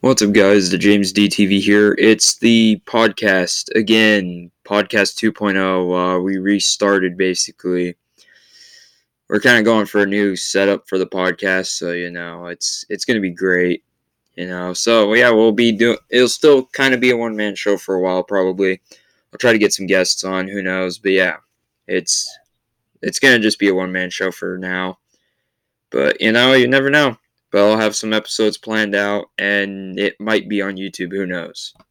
What's up, guys? The James DTV here. It's the podcast again, podcast 2.0. Uh, we restarted basically. We're kind of going for a new setup for the podcast, so you know it's it's gonna be great. You know, so yeah, we'll be doing. It'll still kind of be a one man show for a while, probably. I'll try to get some guests on. Who knows? But yeah, it's it's gonna just be a one man show for now. But you know, you never know but I'll have some episodes planned out and it might be on YouTube. Who knows?